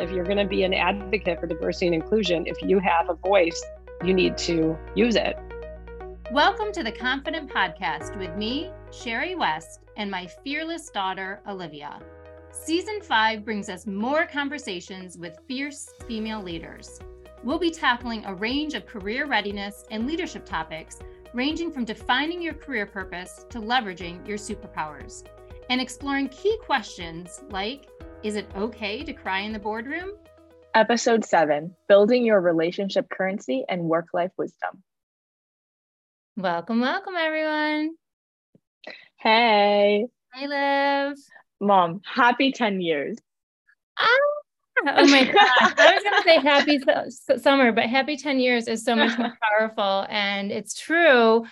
If you're going to be an advocate for diversity and inclusion, if you have a voice, you need to use it. Welcome to the Confident Podcast with me, Sheri West, and my fearless daughter, Olivia. Season five brings us more conversations with fierce female leaders. We'll be tackling a range of career readiness and leadership topics, ranging from defining your career purpose to leveraging your superpowers, and exploring key questions like Is it okay to cry in the boardroom? Episode 7 Building Your Relationship Currency and Work Life Wisdom. Welcome, welcome, everyone. Hey. Hey, Liv. Mom, happy 10 years. Ah, oh my God. I was going to say happy su- summer, but happy 10 years is so much more powerful. And it's true.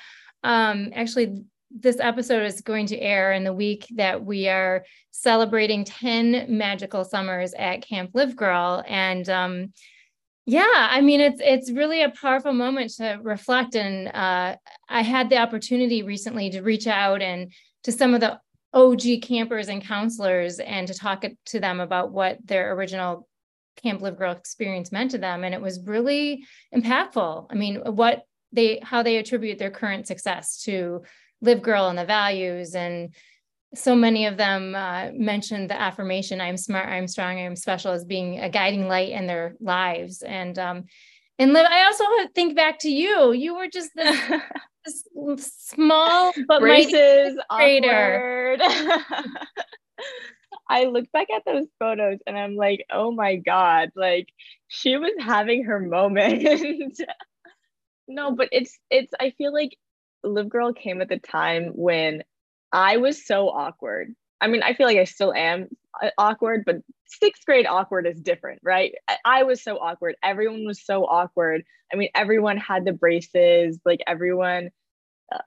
Um, actually, this episode is going to air in the week that we are celebrating 10 magical summers at Camp Live Girl. And um, yeah, I mean, it's it's really a powerful moment to reflect. And uh, I had the opportunity recently to reach out and to some of the OG campers and counselors and to talk to them about what their original Camp Live Girl experience meant to them. And it was really impactful. I mean, what they, how they attribute their current success to Live Girl and the values. And so many of them uh, mentioned the affirmation, I'm smart, I'm strong, I'm special as being a guiding light in their lives. And, um, and Liv, I also think back to you. You were just this small but braces awkward. I look back at those photos and I'm like, oh my god, like she was having her moment. no, but it's it's I feel like Live Girl came at the time when I was so awkward. I mean, I feel like I still am uh, awkward, but sixth grade awkward is different, right? I, was so awkward. Everyone was so awkward. I mean, everyone had the braces, like everyone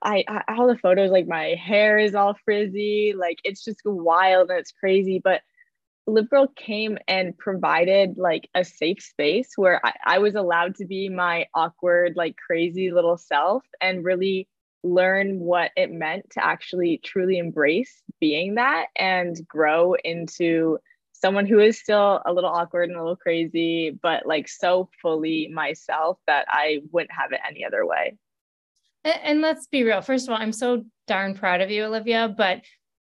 I, I all the photos like my hair is all frizzy like it's just wild and it's crazy but Live Girl came and provided like a safe space where I, I was allowed to be my awkward like crazy little self and really learn what it meant to actually truly embrace being that and grow into someone who is still a little awkward and a little crazy but like so fully myself that I wouldn't have it any other way and, and let's be real. First of all, I'm so darn proud of you, Olivia, but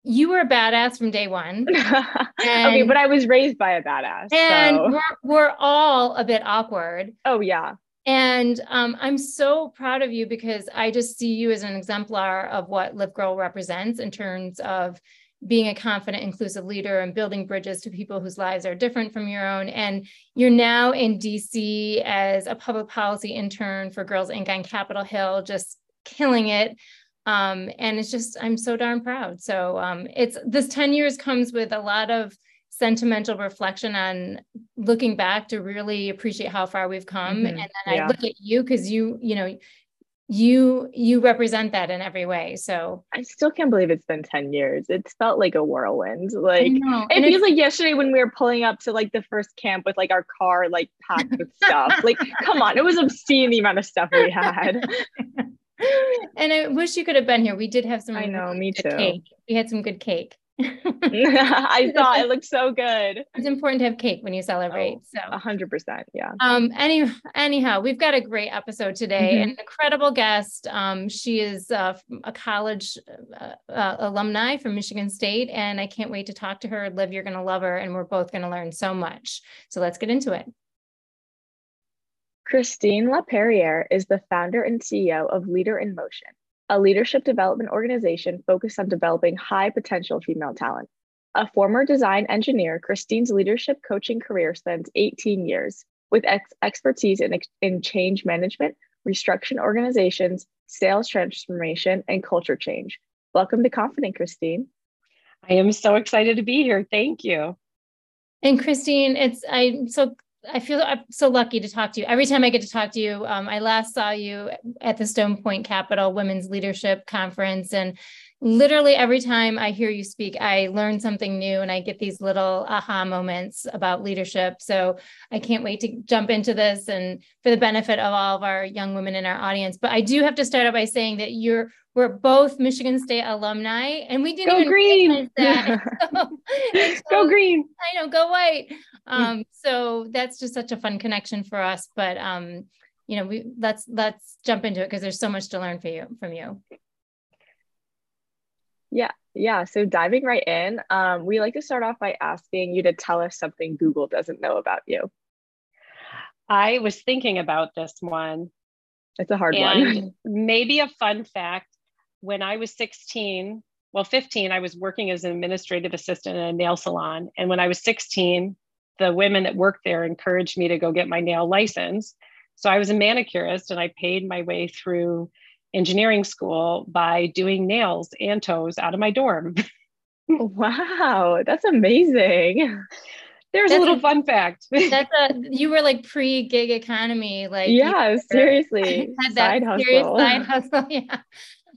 you were a badass from day one. okay, but I was raised by a badass. And so. we're, we're all a bit awkward. Oh, yeah. And um, I'm so proud of you because I just see you as an exemplar of what Live Girl represents in terms of being a confident, inclusive leader and building bridges to people whose lives are different from your own. And you're now in DC as a public policy intern for Girls Inc. on Capitol Hill, just killing it. Um, and it's just, I'm so darn proud. So um, it's this 10 years comes with a lot of sentimental reflection on looking back to really appreciate how far we've come. Mm-hmm. And then yeah. I look at you because you, you know, you you represent that in every way. So i still can't believe it's been 10 years. It's felt like a whirlwind. Like it feels like yesterday when we were pulling up to like the first camp with like our car like packed with stuff. Like come on. It was obscene the amount of stuff we had. And i wish you could have been here. We did have some i know. Me too. cake. We had some good cake I saw it looked so good. It's important to have cake when you celebrate. Oh, so a hundred percent. Yeah. Um, any anyhow, we've got a great episode today, mm-hmm. an incredible guest. Um, she is uh, a college uh, uh, alumni from Michigan State, and I can't wait to talk to her. Liv, you're gonna love her, and we're both gonna learn so much. So let's get into it. Christine LaPerriere is the founder and CEO of Leader in Motion a leadership development organization focused on developing high potential female talent. A former design engineer, Christine's leadership coaching career spans 18 years with ex- expertise in, in change management, restructuring organizations, sales transformation, and culture change. Welcome to Confident, Christine. I am so excited to be here. Thank you. And Christine, it's I'm so I feel I'm so lucky to talk to you. Every time I get to talk to you, um, I last saw you at the Stone Point Capital Women's Leadership Conference, and literally every time I hear you speak, I learn something new and I get these little aha moments about leadership. So I can't wait to jump into this and for the benefit of all of our young women in our audience. But I do have to start out by saying that you're we're both Michigan State alumni, and we didn't go even green. that. so, so, go green. I know, go white. Um, so that's just such a fun connection for us. But um, you know, we let's let's jump into it because there's so much to learn for you from you. Yeah, yeah. So diving right in, um, we like to start off by asking you to tell us something Google doesn't know about you. I was thinking about this one. It's a hard one. maybe a fun fact when I was 16, well, 15, I was working as an administrative assistant in a nail salon. And when I was 16, the women that worked there encouraged me to go get my nail license. So I was a manicurist and I paid my way through engineering school by doing nails and toes out of my dorm. wow, that's amazing. There's that's a little a, fun fact. That's a you were like pre gig economy, like yeah, seriously. Had that side hustle. side hustle. Yeah.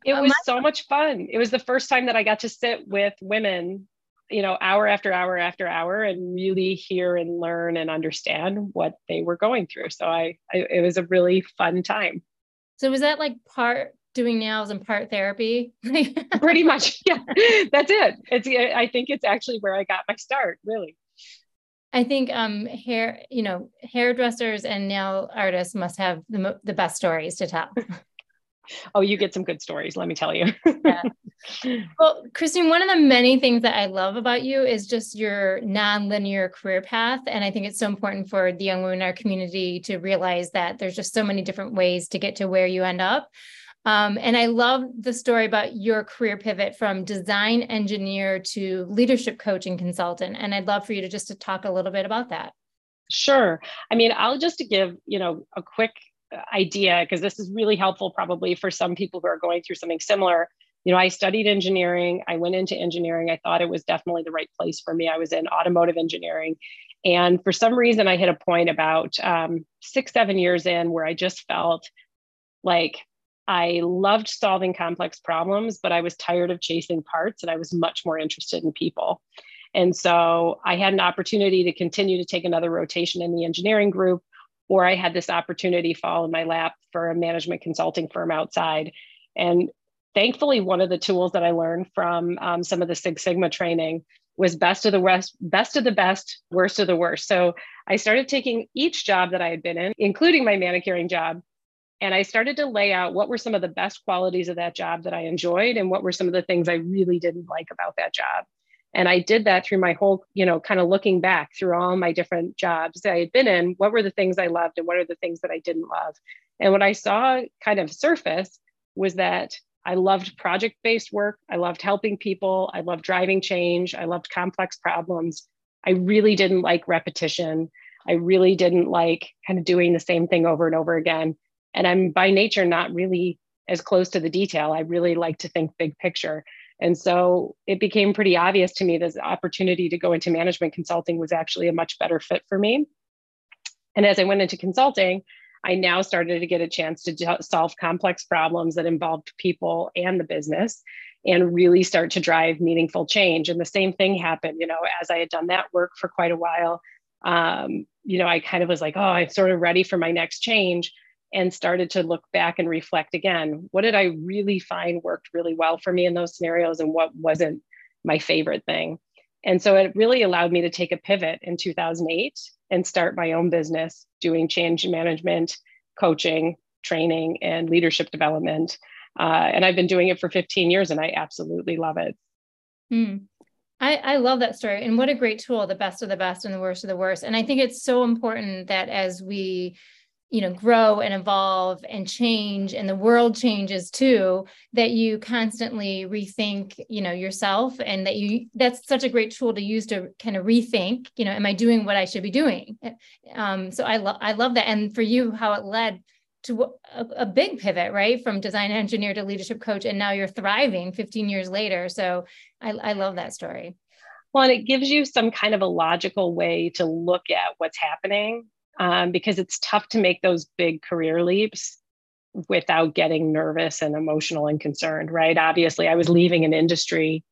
It was so much fun. It was the first time that I got to sit with women, you know, hour after hour after hour and really hear and learn and understand what they were going through. So I, I it was a really fun time. So was that like part doing nails and part therapy? Pretty much. Yeah. That's it. It's I think it's actually where I got my start, really. I think um, hair, you know, hairdressers and nail artists must have the, the best stories to tell. oh, you get some good stories, let me tell you. yeah. Well, Christine, one of the many things that I love about you is just your non-linear career path. And I think it's so important for the young women in our community to realize that there's just so many different ways to get to where you end up. Um, and I love the story about your career pivot from design engineer to leadership coach and consultant. And I'd love for you to just to talk a little bit about that. Sure. I mean, I'll just give, you know, a quick idea because this is really helpful probably for some people who are going through something similar. You know i studied engineering i went into engineering i thought it was definitely the right place for me. I was in automotive engineering and for some reason i hit a point about um, six seven years in where i just felt like i loved solving complex problems but i was tired of chasing parts and i was much more interested in people. And so i had an opportunity to continue to take another rotation in the engineering group or I had this opportunity fall in my lap for a management consulting firm outside. And thankfully, one of the tools that I learned from um, some of the Six Sigma training was best of the rest, best of the best, worst of the worst. So I started taking each job that I had been in, including my manicuring job, and I started to lay out what were some of the best qualities of that job that I enjoyed and what were some of the things I really didn't like about that job. And I did that through my whole, you know, kind of looking back through all my different jobs that I had been in. What were the things I loved and what are the things that I didn't love? And what I saw kind of surface was that I loved project based work. I loved helping people. I loved driving change. I loved complex problems. I really didn't like repetition. I really didn't like kind of doing the same thing over and over again. And I'm by nature not really as close to the detail. I really like to think big picture. And so it became pretty obvious to me that the opportunity to go into management consulting was actually a much better fit for me. And as I went into consulting, I now started to get a chance to solve complex problems that involved people and the business and really start to drive meaningful change. And the same thing happened, you know, as I had done that work for quite a while. Um, you know, I kind of was like, oh, I'm sort of ready for my next change and started to look back and reflect again what did i really find worked really well for me in those scenarios and what wasn't my favorite thing? And so it really allowed me to take a pivot in 2008 and start my own business doing change management coaching training and leadership development. Uh, and i've been doing it for 15 years and i absolutely love it. Mm. I, I love that story and what a great tool the best of the best and the worst of the worst. And i think it's so important that as we you know grow and evolve and change and the world changes too that you constantly rethink you know yourself and that you that's such a great tool to use to kind of rethink you know am i doing what i should be doing? Um, so i love i love that and for you how it led to a, a big pivot right from design engineer to leadership coach and now you're thriving 15 years later so i, I love that story. Well and it gives you some kind of a logical way to look at what's happening um, because it's tough to make those big career leaps without getting nervous and emotional and concerned, right? Obviously, I was leaving an industry.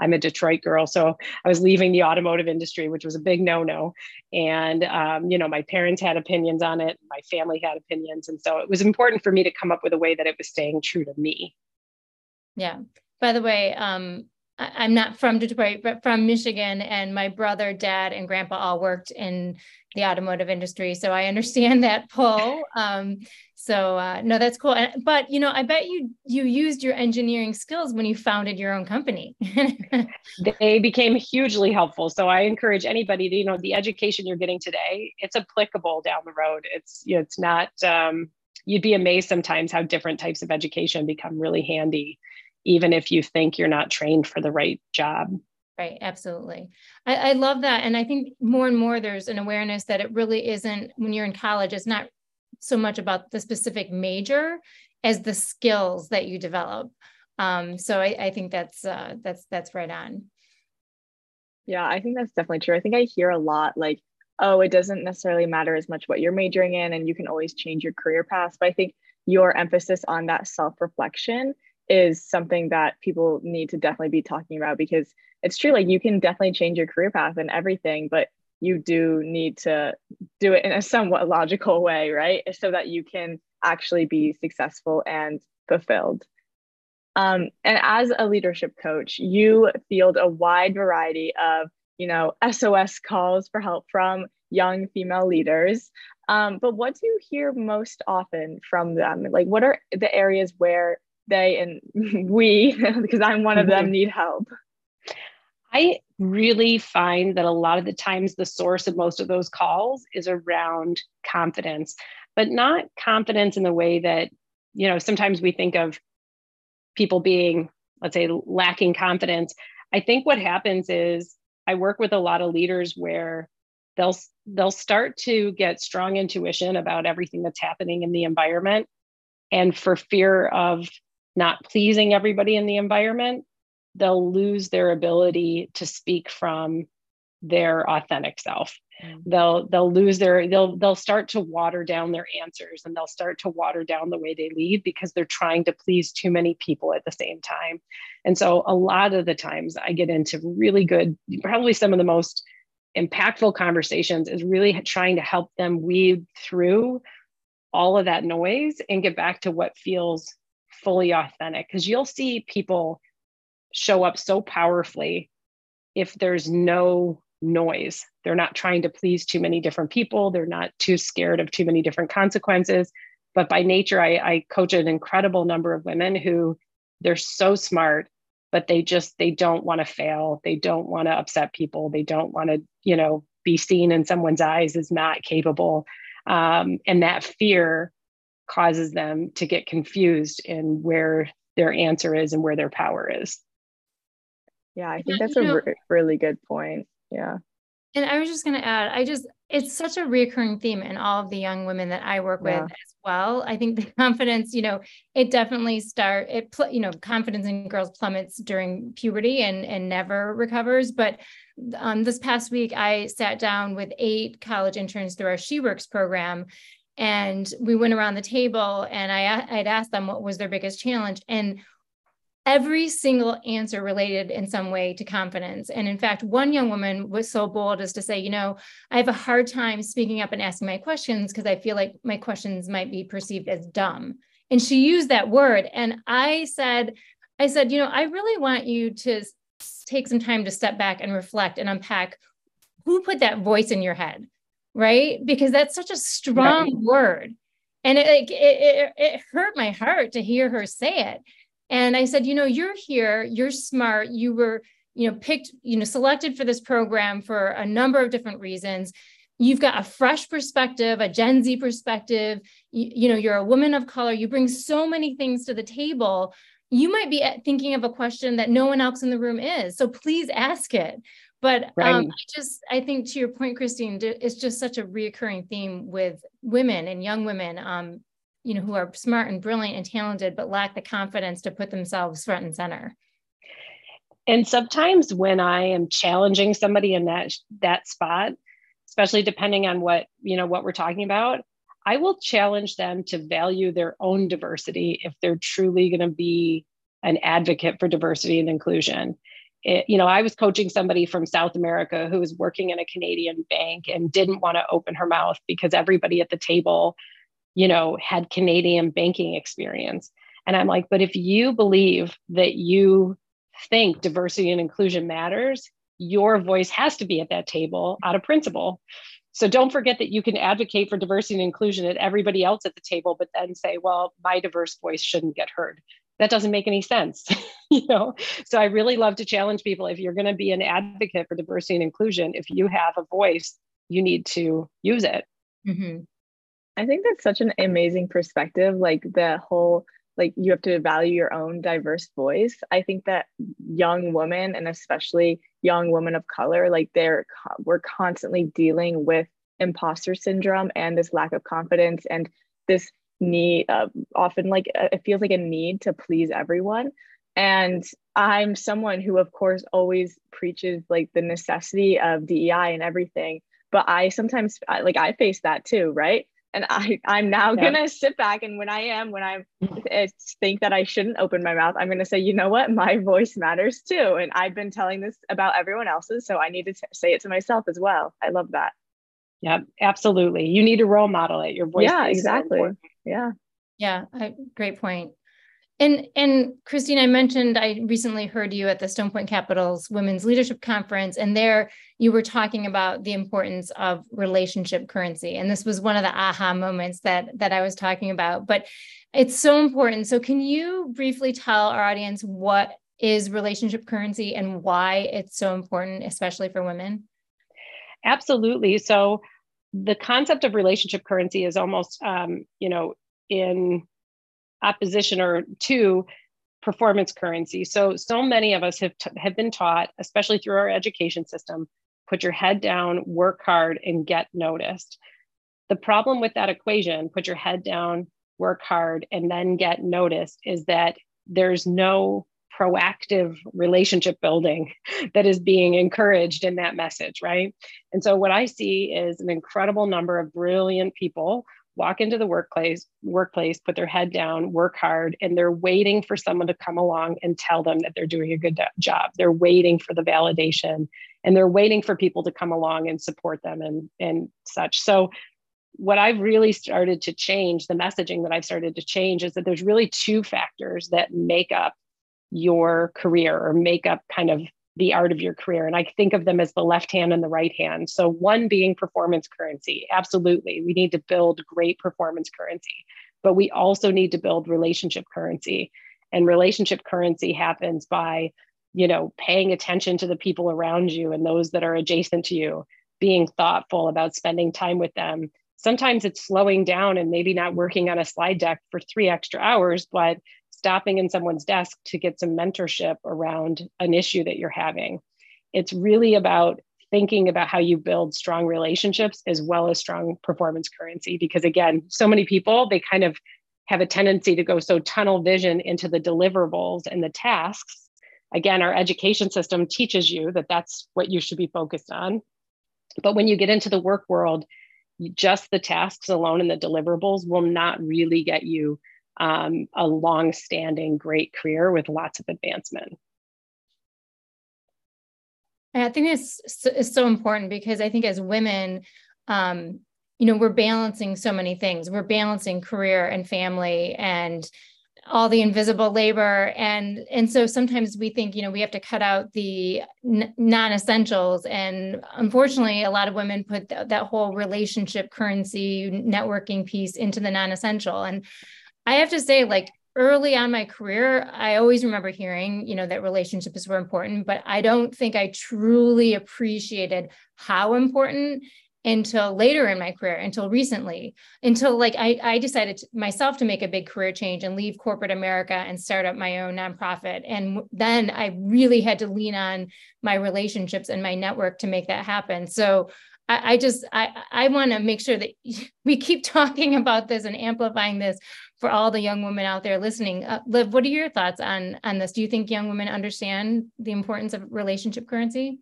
I'm a Detroit girl, so I was leaving the automotive industry, which was a big no-no. And um, you know, my parents had opinions on it, my family had opinions, and so it was important for me to come up with a way that it was staying true to me. Yeah. By the way, um, I'm not from Detroit, but from Michigan, and my brother, dad, and grandpa all worked in the automotive industry, so I understand that pull. Um, so uh, no, that's cool. But you know, I bet you you used your engineering skills when you founded your own company. they became hugely helpful. So I encourage anybody to you know the education you're getting today, it's applicable down the road. It's you know, it's not. Um, you'd be amazed sometimes how different types of education become really handy even if you think you're not trained for the right job. Right, absolutely. I, I, love that. And I think more and more there's an awareness that it really isn't when you're in college, it's not so much about the specific major as the skills that you develop. Um, so I, I think that's uh, that's that's right on. Yeah, I think that's definitely true. I think I hear a lot like, oh, it doesn't necessarily matter as much what you're majoring in, and you can always change your career path. But I think your emphasis on that self reflection is something that people need to definitely be talking about because it's true like you can definitely change your career path and everything but you do need to do it in a somewhat logical way right? So that you can actually be successful and fulfilled. Um, and as a leadership coach you field a wide variety of you know sos calls for help from young female leaders. Um, but what do you hear most often from them? Like what are the areas where they and we, because I'm one of them, mm-hmm. need help. I really find that a lot of the times the source of most of those calls is around confidence, but not confidence in the way that, you know, sometimes we think of people being, let's say, lacking confidence. I think what happens is I work with a lot of leaders where they'll they'll start to get strong intuition about everything that's happening in the environment and for fear of not pleasing everybody in the environment, they'll lose their ability to speak from their authentic self. Mm. They'll they'll lose their they'll they'll start to water down their answers and they'll start to water down the way they lead because they're trying to please too many people at the same time. And so a lot of the times I get into really good probably some of the most impactful conversations is really trying to help them weed through all of that noise and get back to what feels fully authentic because you'll see people show up so powerfully if there's no noise. They're not trying to please too many different people. They're not too scared of too many different consequences. But by nature, I, I coach an incredible number of women who they're so smart, but they just they don't want to fail. They don't want to upset people. They don't want to, you know, be seen in someone's eyes as not capable. Um, and that fear causes them to get confused in where their answer is and where their power is. Yeah, I think that's a know, re- really good point. Yeah. And I was just going to add, I just, it's such a recurring theme in all of the young women that I work with yeah. as well. I think the confidence, you know, it definitely start, it, you know, confidence in girls plummets during puberty and, and never recovers. But um, this past week, I sat down with eight college interns through our She Works program and we went around the table and I I'd asked them what was their biggest challenge and every single answer related in some way to confidence. And in fact one young woman was so bold as to say you know I have a hard time speaking up and asking my questions because I feel like my questions might be perceived as dumb. And she used that word and I said I said you know I really want you to take some time to step back and reflect and unpack who put that voice in your head right? Because that's such a strong right. word. And it, it, it, it hurt my heart to hear her say it. And I said, you know, you're here, you're smart, you were, you know, picked, you know, selected for this program for a number of different reasons. You've got a fresh perspective, a Gen Z perspective. You, you know, you're a woman of color. You bring so many things to the table. You might be uh, thinking of a question that no one else in the room is. So please ask it. But right. um, I just, I think to your point, Christine, it's just such a reoccurring theme with women and young women, um, you know, who are smart and brilliant and talented, but lack the confidence to put themselves front and center. And sometimes when I am challenging somebody in that that spot, especially depending on what you know what we're talking about, I will challenge them to value their own diversity if they're truly going to be an advocate for diversity and inclusion. It, you know, I was coaching somebody from South America who was working in a Canadian bank and didn't want to open her mouth because everybody at the table, you know, had Canadian banking experience. And I'm like, but if you believe that you think diversity and inclusion matters, your voice has to be at that table out of principle. So don't forget that you can advocate for diversity and inclusion at everybody else at the table, but then say, well, my diverse voice shouldn't get heard. That doesn't make any sense, you know. So I really love to challenge people if you're going to be an advocate for diversity and inclusion, if you have a voice, you need to use it. Mm-hmm. I think that's such an amazing perspective. Like the whole like you have to value your own diverse voice i think that young women and especially young women of color like they're we're constantly dealing with imposter syndrome and this lack of confidence and this need uh, often like uh, it feels like a need to please everyone and i'm someone who of course always preaches like the necessity of dei and everything but i sometimes like i face that too right and I I'm now yeah. gonna sit back and when I am when I think that I shouldn't open my mouth, I'm gonna say, you know what, my voice matters too, and I've been telling this about everyone else's, so I need to t- say it to myself as well. I love that. Yeah, absolutely. You need to role model it. Your voice. Yeah, exactly. So yeah. Yeah, I, great point. And and Christine, I mentioned I recently heard you at the Stone Point Capital's Women's Leadership Conference, and there you were talking about the importance of relationship currency. And this was one of the aha moments that that I was talking about. But it's so important. So can you briefly tell our audience what is relationship currency and why it's so important, especially for women? Absolutely. So the concept of relationship currency is almost um, you know, in opposition or to performance currency. So, so many of us have, t- have been taught, especially through our education system, put your head down, work hard, and get noticed. The problem with that equation, put your head down, work hard, and then get noticed, is that there's no proactive relationship building that is being encouraged in that message, right? And so, what I see is an incredible number of brilliant people walk into the workplace workplace put their head down work hard and they're waiting for someone to come along and tell them that they're doing a good job they're waiting for the validation and they're waiting for people to come along and support them and and such so what i've really started to change the messaging that i've started to change is that there's really two factors that make up your career or make up kind of the art of your career. And I think of them as the left hand and the right hand. So, one being performance currency. Absolutely. We need to build great performance currency, but we also need to build relationship currency. And relationship currency happens by, you know, paying attention to the people around you and those that are adjacent to you, being thoughtful about spending time with them. Sometimes it's slowing down and maybe not working on a slide deck for three extra hours, but stopping in someone's desk to get some mentorship around an issue that you're having. It's really about thinking about how you build strong relationships as well as strong performance currency. Because again, so many people, they kind of have a tendency to go so tunnel vision into the deliverables and the tasks. Again, our education system teaches you that that's what you should be focused on. But when you get into the work world, just the tasks alone and the deliverables will not really get you um, a long-standing great career with lots of advancement. I think it's, it's so important because I think as women, um, you know, we're balancing so many things. We're balancing career and family and all the invisible labor and and so sometimes we think you know we have to cut out the n- non-essentials and unfortunately a lot of women put th- that whole relationship currency networking piece into the non-essential and I have to say, like early on my career, I always remember hearing, you know, that relationships were important, but I don't think I truly appreciated how important until later in my career, until recently, until like I, I decided to, myself to make a big career change and leave corporate America and start up my own nonprofit. And then I really had to lean on my relationships and my network to make that happen. So I, I just I I want to make sure that we keep talking about this and amplifying this for all the young women out there listening. Uh, Liv, what are your thoughts on on this? Do you think young women understand the importance of relationship currency?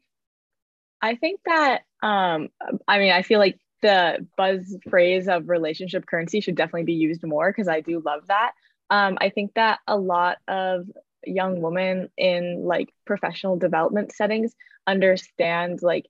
I think that um, I mean I feel like the buzz phrase of relationship currency should definitely be used more because I do love that. Um, I think that a lot of young women in like professional development settings understand like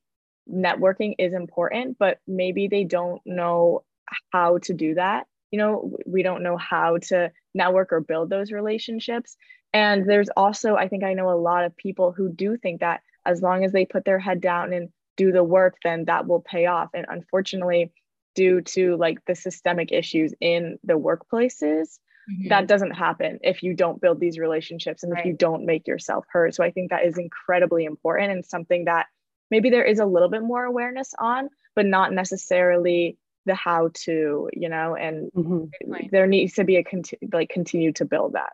networking is important, but maybe they don't know how to do that. You know, we don't know how to network or build those relationships. And there's also, I think I know a lot of people who do think that as long as they put their head down and do the work, then that will pay off. And unfortunately, due to like the systemic issues in the workplaces, mm-hmm. that doesn't happen if you don't build these relationships and right. if you don't make yourself heard. So I think that is incredibly important and something that maybe there is a little bit more awareness on, but not necessarily the how to, you know, and mm-hmm. there needs to be a conti- like continue to build that.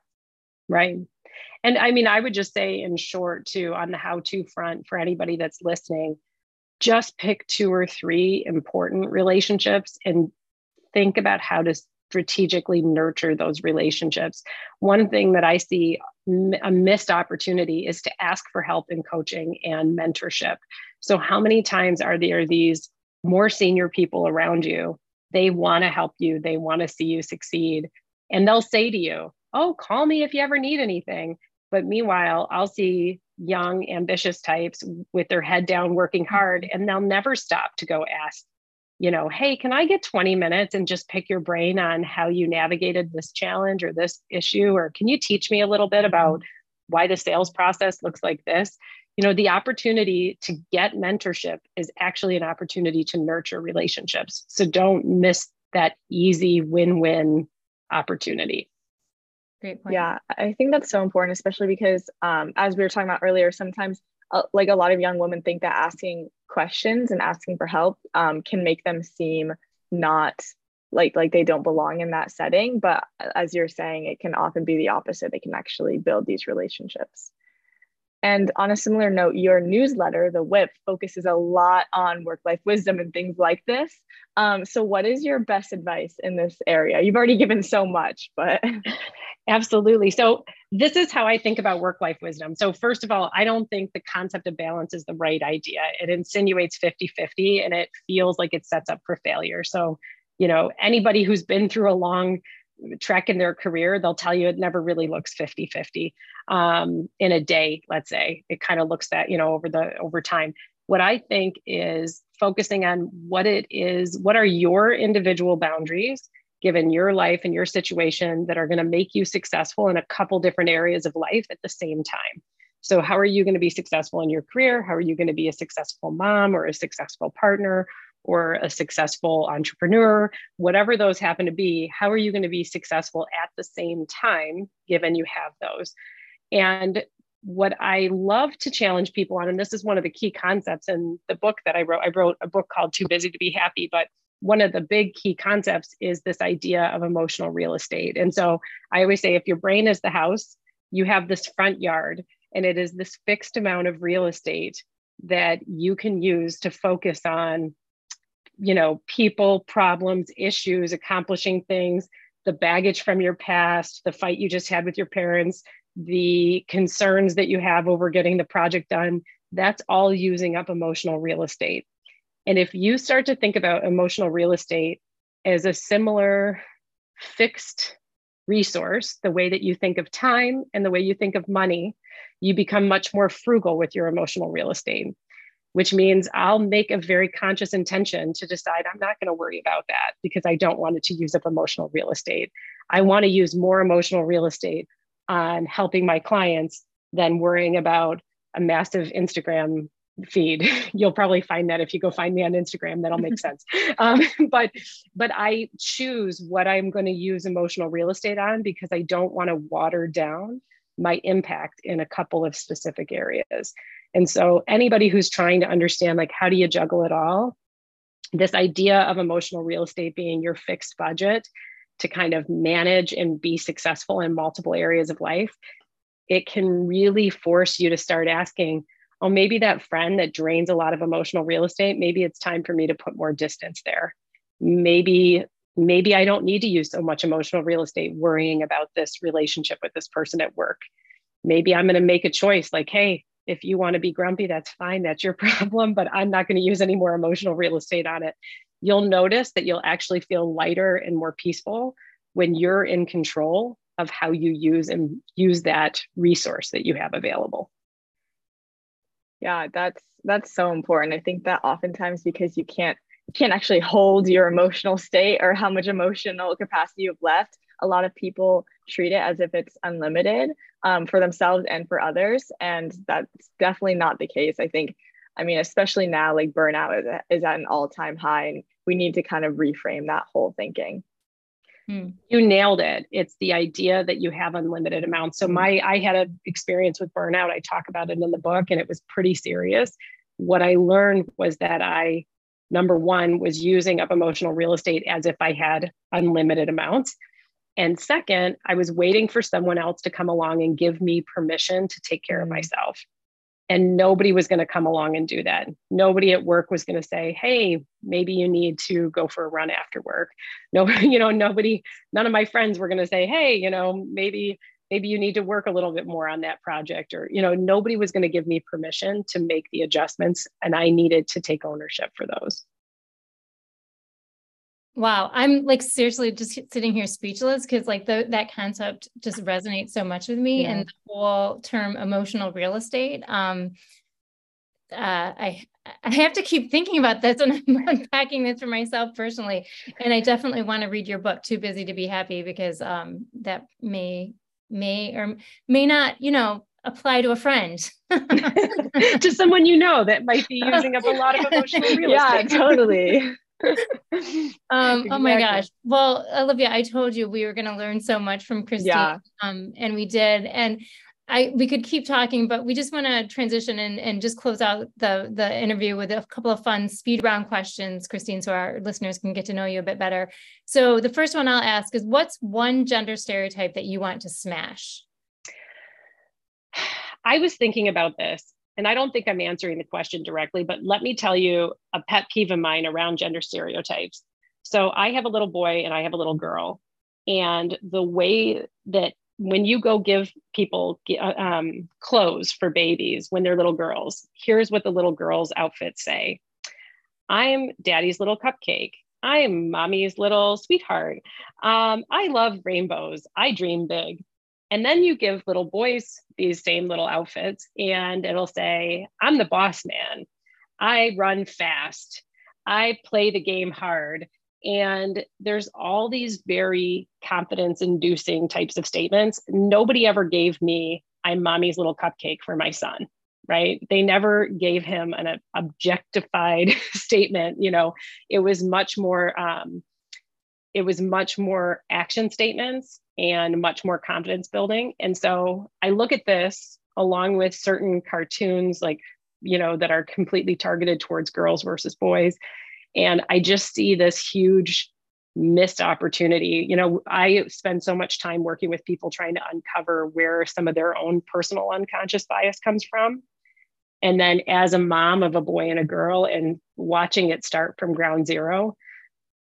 Right. And I mean, I would just say in short too, on the how to front for anybody that's listening, just pick two or three important relationships and think about how to strategically nurture those relationships. One thing that I see a missed opportunity is to ask for help in coaching and mentorship. So, how many times are there these more senior people around you? They want to help you, they want to see you succeed. And they'll say to you, Oh, call me if you ever need anything. But meanwhile, I'll see young, ambitious types with their head down working hard, and they'll never stop to go ask you know, hey, can I get 20 minutes and just pick your brain on how you navigated this challenge or this issue? Or can you teach me a little bit about why the sales process looks like this? You know, the opportunity to get mentorship is actually an opportunity to nurture relationships. So don't miss that easy win win opportunity. Great point. Yeah, I think that's so important, especially because um, as we were talking about earlier, sometimes uh, like a lot of young women think that asking questions and asking for help um, can make them seem not like like they don't belong in that setting but as you're saying it can often be the opposite they can actually build these relationships and on a similar note your newsletter the whip focuses a lot on work life wisdom and things like this um, so what is your best advice in this area you've already given so much but Absolutely. So, this is how I think about work life wisdom. So, first of all, I don't think the concept of balance is the right idea. It insinuates 50 50 and it feels like it sets up for failure. So, you know, anybody who's been through a long trek in their career, they'll tell you it never really looks 50 50 um, in a day, let's say. It kind of looks that, you know, over the over time. What I think is focusing on what it is, what are your individual boundaries? given your life and your situation that are going to make you successful in a couple different areas of life at the same time. So, how are you going to be successful in your career? How are you going to be a successful mom or a successful partner or a successful entrepreneur? Whatever those happen to be, how are you going to be successful at the same time, given you have those? And what I love to challenge people on, and this is one of the key concepts in the book that I wrote, I wrote a book called Too Busy to Be Happy, but one of the big key concepts is this idea of emotional real estate. And so I always say if your brain is the house, you have this front yard, and it is this fixed amount of real estate that you can use to focus on you know people problems issues accomplishing things the baggage from your past the fight you just had with your parents the concerns that you have over getting the project done that's all using up emotional real estate. And if you start to think about emotional real estate as a similar fixed resource, the way that you think of time and the way you think of money, you become much more frugal with your emotional real estate, which means I'll make a very conscious intention to decide I'm not going to worry about that because I don't want it to use up emotional real estate. I want to use more emotional real estate on helping my clients than worrying about a massive Instagram feed. You'll probably find that if you go find me on instagram that'll make sense. Um, but but i choose what i'm going to use emotional real estate on because i don't want to water down my impact in a couple of specific areas and so anybody who's trying to understand like how do you juggle it all this idea of emotional real estate being your fixed budget to kind of manage and be successful in multiple areas of life it can really force you to start asking oh, maybe that friend that drains a lot of emotional real estate, maybe it's time for me to put more distance there. Maybe maybe I don't need to use so much emotional real estate worrying about this relationship with this person at work. Maybe I'm going to make a choice like, hey, if you want to be grumpy, that's fine. That's your problem, but I'm not going to use any more emotional real estate on it. you'll notice that you'll actually feel lighter and more peaceful when you're in control of how you use and use that resource that you have available. Yeah, that's that's so important. I think that oftentimes because you can't can't actually hold your emotional state or how much emotional capacity you've left, a lot of people treat it as if it's unlimited um, for themselves and for others. And that's definitely not the case. I think, I mean, especially now, like burnout is, is at an all time high, and we need to kind of reframe that whole thinking. Hmm. You nailed it. It's the idea that you have unlimited amounts. So hmm. my I had an experience with burnout. I talk about it in the book and it was pretty serious. What I learned was that I number 1 was using up emotional real estate as if I had unlimited amounts. And second, I was waiting for someone else to come along and give me permission to take care of hmm. myself. And nobody was going to come along and do that. Nobody at work was going to say hey maybe you need to go for a run after work. No you know nobody none of my friends were going to say hey you know maybe maybe you need to work a little bit more on that project or you know nobody was going to give me permission to make the adjustments and i needed to take ownership for those Wow, I'm like seriously just sitting here speechless because like the, that concept just resonates so much with me, yeah. and the whole term emotional real estate. Um, uh, I I have to keep thinking about this and I'm unpacking this for myself personally, and I definitely want to read your book. Too busy to be happy because um, that may may or may not, you know, apply to a friend. to someone you know that might be using up a lot of emotional real estate. Yeah, totally um, exactly. Oh my gosh. Well, Olivia, I told you we were going to learn so much from Christine, yeah. um, and we did. And I we could keep talking, but we just want to transition and, and just close out the the interview with a couple of fun speed round questions, Christine, so our listeners can get to know you a bit better. So the first one I'll ask is, what's one gender stereotype that you want to smash? I was thinking about this and I don't think I'm answering the question directly, but let me tell you a pet peeve of mine around gender stereotypes. So I have a little boy and I have a little girl. And the way that when you go give people uh, um, clothes for babies when they're little girls, here's what the little girls' outfits say I'm daddy's little cupcake. I am mommy's little sweetheart. Um, I love rainbows. I dream big. And then you give little boys these same little outfits, and it'll say, I'm the boss man. I run fast. I play the game hard. And there's all these very confidence inducing types of statements. Nobody ever gave me, I'm mommy's little cupcake for my son, right? They never gave him an objectified statement. You know, it was much more, um, it was much more action statements and much more confidence building. And so I look at this along with certain cartoons, like, you know, that are completely targeted towards girls versus boys. And I just see this huge missed opportunity. You know, I spend so much time working with people trying to uncover where some of their own personal unconscious bias comes from. And then as a mom of a boy and a girl and watching it start from ground zero,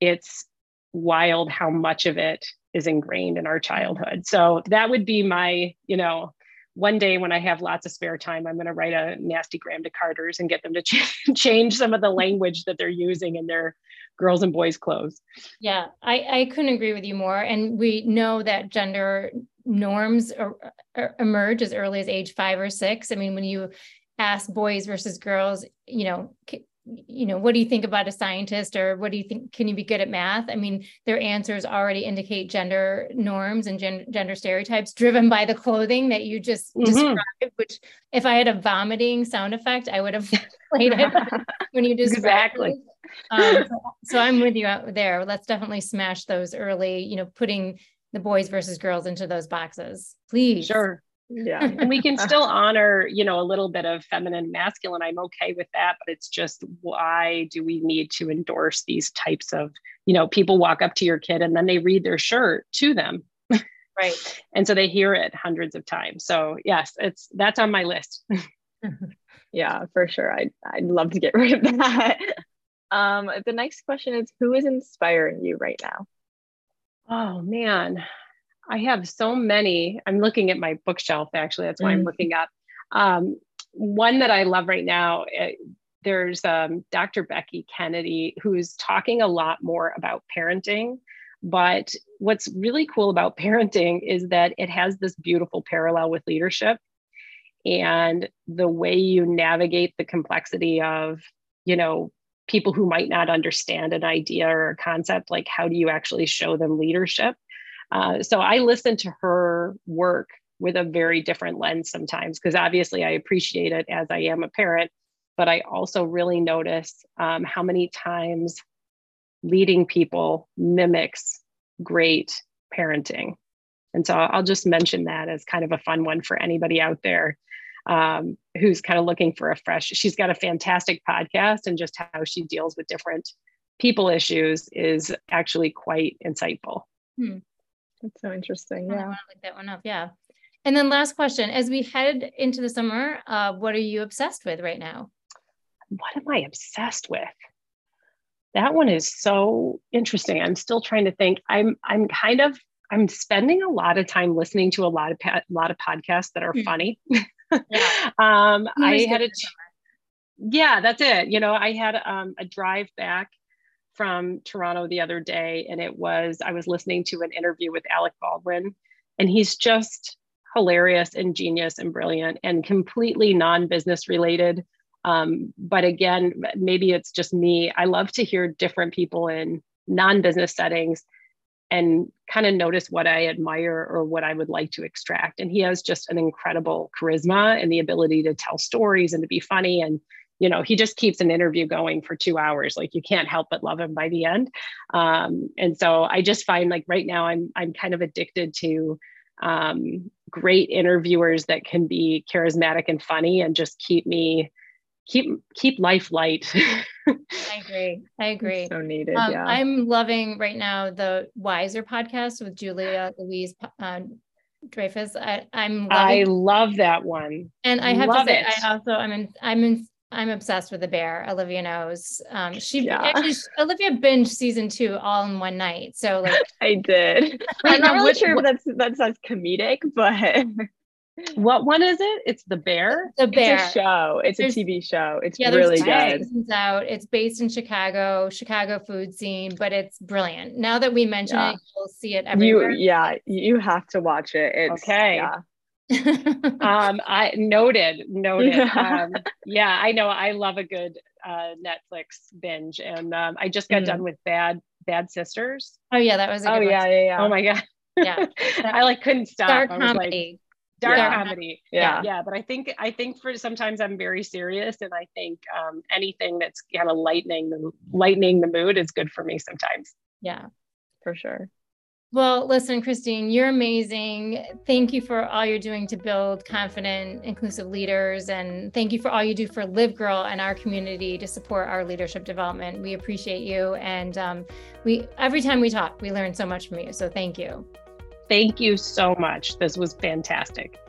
it's wild how much of it is ingrained in our childhood. So that would be my, you know, one day when I have lots of spare time, I'm going to write a nasty gram to Carter's and get them to ch- change some of the language that they're using in their girls and boys clothes. Yeah, I, I couldn't agree with you more. And we know that gender norms are, are emerge as early as age five or six. I mean, when you ask boys versus girls, you know, you know, what do you think about a scientist or what do you think? Can you be good at math? I mean, their answers already indicate gender norms and gen- gender stereotypes driven by the clothing that you just mm-hmm. described, which if I had a vomiting sound effect, I would have played it when you described exactly. Um, so, so I'm with you out there. Let's definitely smash those early, you know, putting the boys versus girls into those boxes, please. Sure yeah. And we can still honor you know a little bit of feminine masculine. I'm okay with that but it's just why do we need to endorse these types of you know people walk up to your kid and then they read their shirt to them. Right. And so they hear it hundreds of times. So yes it's that's on my list. Yeah for sure. I'd, I'd love to get rid of that. Um the next question is who is inspiring you right now? Oh man I have so many. I'm looking at my bookshelf actually. That's why mm. I'm looking up. Um, one that I love right now, it, there's um, Dr. Becky Kennedy, who's talking a lot more about parenting. But what's really cool about parenting is that it has this beautiful parallel with leadership and the way you navigate the complexity of, you know, people who might not understand an idea or a concept, like how do you actually show them leadership? Uh, so I listen to her work with a very different lens sometimes, because obviously I appreciate it as I am a parent, but I also really notice um, how many times leading people mimics great parenting. And so I'll just mention that as kind of a fun one for anybody out there um, who's kind of looking for a fresh. She's got a fantastic podcast, and just how she deals with different people issues is actually quite insightful. Hmm. That's so interesting. Yeah, I want to look that one up. Yeah. And then last question: As we head into the summer, uh, what are you obsessed with right now? what am I obsessed with? That one is so interesting. I'm still trying to think. I'm I'm kind of I'm spending a lot of time listening to a lot of a lot of podcasts that are mm-hmm. funny. Yeah. um, I had a yeah, that's it. You know, I had um, a drive back from Toronto the other day, and it was I was listening to an interview with Alec Baldwin, and he's just hilarious and genius and brilliant and completely non-business related um, but again, maybe it's just me. I love to hear different people in non business settings and kind of notice what I admire or what I would like to extract. And he has just an incredible charisma and the ability to tell stories and to be funny. And, you know, he just keeps an interview going for two hours. Like you can't help but love him by the end. Um, and so I just find like right now I'm I'm kind of addicted to um, great interviewers that can be charismatic and funny and just keep me keep keep life light. I agree. I agree. So needed. Um, yeah. I'm loving right now the Wiser podcast with Julia Louise uh, Dreyfus. I, I'm. I love that one. And I have love to say, it. I also I'm in. I'm in. I'm obsessed with the bear. Olivia knows. Um, she yeah. actually Olivia binged season two all in one night. So like I did. I'm not really sure if that's that's that's comedic, but what one is it? It's the Bear. The Bear. It's a show. It's there's, a TV show. It's yeah, really good. Seasons out. It's based in Chicago, Chicago food scene, but it's brilliant. Now that we mention yeah. it, you'll see it everywhere. You, yeah, you have to watch it. It's, okay. Yeah. Um, I noted, noted. Yeah. Um, yeah, I know. I love a good uh, Netflix binge, and um, I just got mm. done with Bad Bad Sisters. Oh yeah, that was. oh yeah, yeah, yeah. Oh my god. Yeah, I like couldn't stop. Dark comedy. Like, dark yeah. comedy yeah. yeah but i think i think for sometimes i'm very serious and i think um, anything that's kind of lightening the lightening the mood is good for me sometimes yeah for sure well listen christine you're amazing thank you for all you're doing to build confident inclusive leaders and thank you for all you do for LiveGirl and our community to support our leadership development we appreciate you and um, we every time we talk we learn so much from you so thank you Thank you so much. This was fantastic.